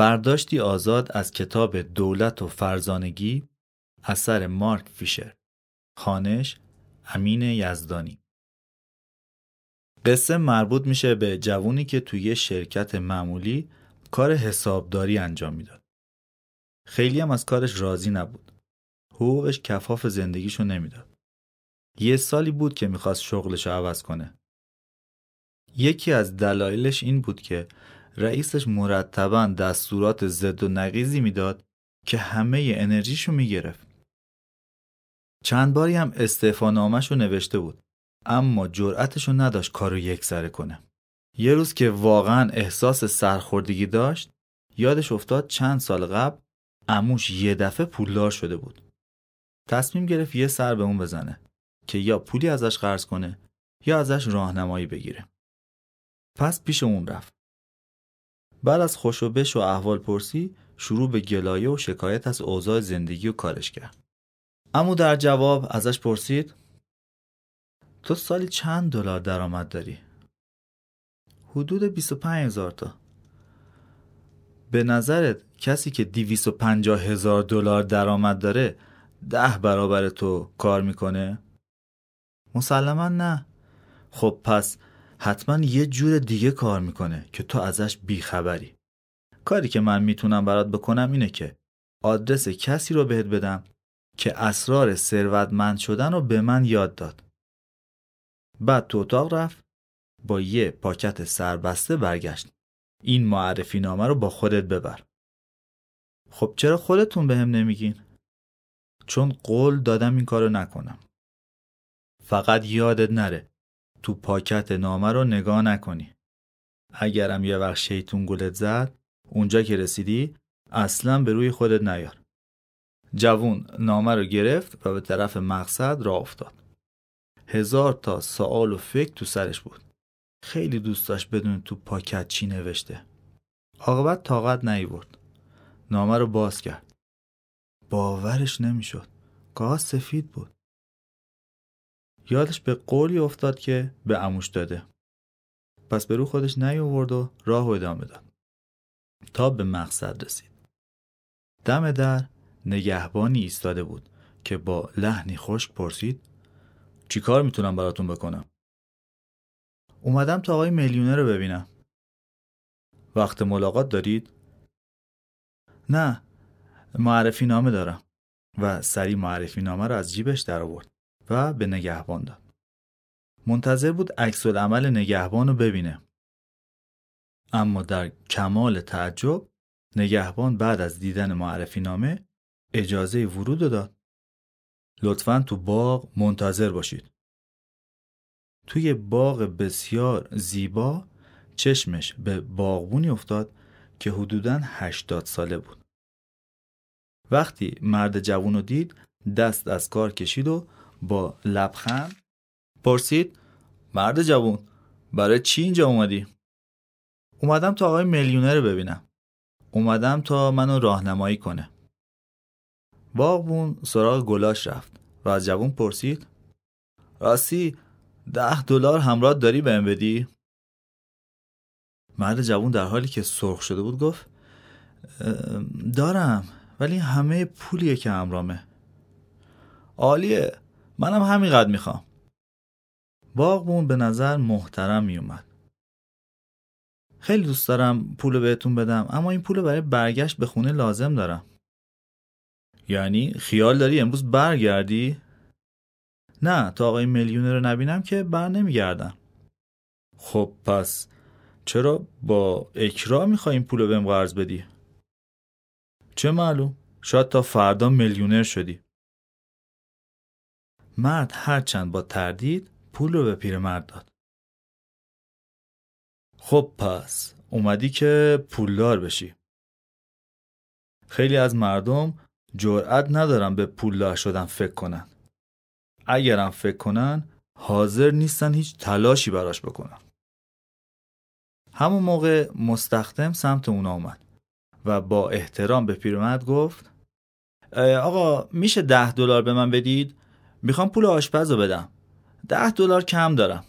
برداشتی آزاد از کتاب دولت و فرزانگی اثر مارک فیشر خانش امین یزدانی قصه مربوط میشه به جوونی که توی شرکت معمولی کار حسابداری انجام می‌داد. خیلی هم از کارش راضی نبود. حقوقش کفاف زندگیشو نمی‌داد. یه سالی بود که می‌خواست شغلش عوض کنه. یکی از دلایلش این بود که رئیسش مرتبا دستورات زد و نقیزی می‌داد که همه انرژیشو می‌گرفت. چند باری هم استعفا نامش رو نوشته بود اما جرأتش رو نداشت کارو یک سره کنه. یه روز که واقعا احساس سرخوردگی داشت یادش افتاد چند سال قبل اموش یه دفعه پولدار شده بود. تصمیم گرفت یه سر به اون بزنه که یا پولی ازش قرض کنه یا ازش راهنمایی بگیره. پس پیش اون رفت. بعد از خوش و احوال پرسی شروع به گلایه و شکایت از اوضاع زندگی و کارش کرد. امو در جواب ازش پرسید تو سالی چند دلار درآمد داری؟ حدود 25 هزار تا به نظرت کسی که 250 هزار دلار درآمد داره ده برابر تو کار می‌کنه؟ مسلما نه خب پس حتما یه جور دیگه کار می‌کنه که تو ازش بیخبری. کاری که من می‌تونم برات بکنم اینه که آدرس کسی رو بهت بدم که اسرار ثروتمند شدن رو به من یاد داد. بعد تو اتاق رفت با یه پاکت سربسته برگشت. این معرفی نامه رو با خودت ببر. خب چرا خودتون به هم نمیگین؟ چون قول دادم این کارو نکنم. فقط یادت نره تو پاکت نامه رو نگاه نکنی. اگرم یه وقت شیطون گلت زد اونجا که رسیدی اصلا به روی خودت نیار. جوون نامه رو گرفت و به طرف مقصد را افتاد. هزار تا سوال و فکر تو سرش بود. خیلی دوست داشت بدون تو پاکت چی نوشته. عاقبت طاقت نیورد. نامه رو باز کرد. باورش نمی‌شد. کاغذ سفید بود. یادش به قولی افتاد که به عموش داده. پس به رو خودش نیاورد و راه و ادامه داد. تا به مقصد رسید. دم در نگهبانی ایستاده بود که با لحنی خشک پرسید چی کار می‌تونم براتون بکنم؟ اومدم تا آقای میلیونه رو ببینم. وقت ملاقات دارید؟ نه معرفی نامه دارم و سری معرفی نامه رو از جیبش در آورد و به نگهبان داد. منتظر بود عکس عمل نگهبان رو ببینه. اما در کمال تعجب نگهبان بعد از دیدن معرفی نامه اجازه ورود داد. لطفا تو باغ منتظر باشید. توی باغ بسیار زیبا چشمش به باغبونی افتاد که حدوداً هشتاد ساله بود. وقتی مرد جوون رو دید دست از کار کشید و با لبخند پرسید مرد جوون برای چی اینجا اومدی؟ اومدم تا آقای میلیونر رو ببینم اومدم تا منو راهنمایی کنه باغبون سراغ گلاش رفت و از جوون پرسید راستی ده دلار همراه داری بهم بدی؟ مرد جوون در حالی که سرخ شده بود گفت دارم ولی همه پولیه که همرامه عالیه منم همینقدر می‌خوام باغبون به نظر محترم میومد خیلی دوست دارم پول بهتون بدم اما این پول برای برگشت به خونه لازم دارم یعنی خیال داری امروز برگردی؟ نه تا آقای میلیونه رو نبینم که بر نمیگردم خب پس چرا با اکرا می‌خوای این پول بهم قرض بدی؟ چه معلوم؟ شاید تا فردا میلیونر شدی مرد هرچند با تردید پول رو به پیرمرد داد. خب پس اومدی که پولدار بشی. خیلی از مردم جرأت ندارن به پولدار شدن فکر کنن. اگرم فکر کنن حاضر نیستن هیچ تلاشی براش بکنن. همون موقع مستخدم سمت اونا اومد و با احترام به پیرمرد گفت آقا میشه ده دلار به من بدید؟ می‌خوام پول آشپز رو بدم ده دلار کم دارم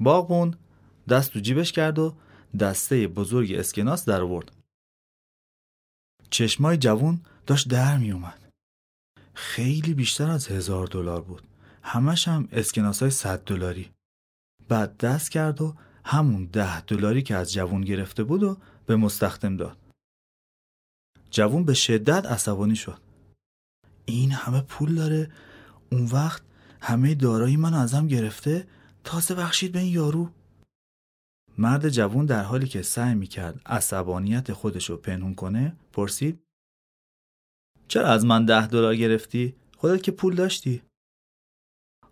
باغبون دست تو جیبش کرد و دسته بزرگ اسکناس در آورد چشمای جوون داشت در می اومد. خیلی بیشتر از هزار دلار بود. همش هم اسکناس های صد دلاری. بعد دست کرد و همون ده دلاری که از جوون گرفته بود و به مستخدم داد. جوون به شدت عصبانی شد. این همه پول داره اون وقت همه دارایی من ازم گرفته تازه بخشید به این یارو مرد جوون در حالی که سعی می‌کرد عصبانیت خودش رو پنهون کنه پرسید چرا از من ده دلار گرفتی؟ خودت که پول داشتی؟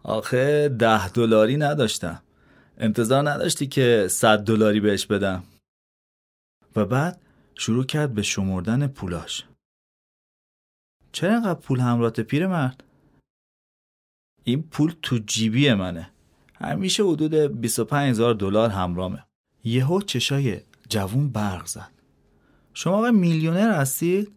آخه ده دلاری نداشتم انتظار نداشتی که صد دلاری بهش بدم و بعد شروع کرد به شمردن پولاش چرا اینقدر پول همرات پیر مرد؟ این پول تو جیبی منه. همیشه حدود 25 هزار دلار همرامه. یهو چشای جوون برق زد. شما آقا میلیونر هستید؟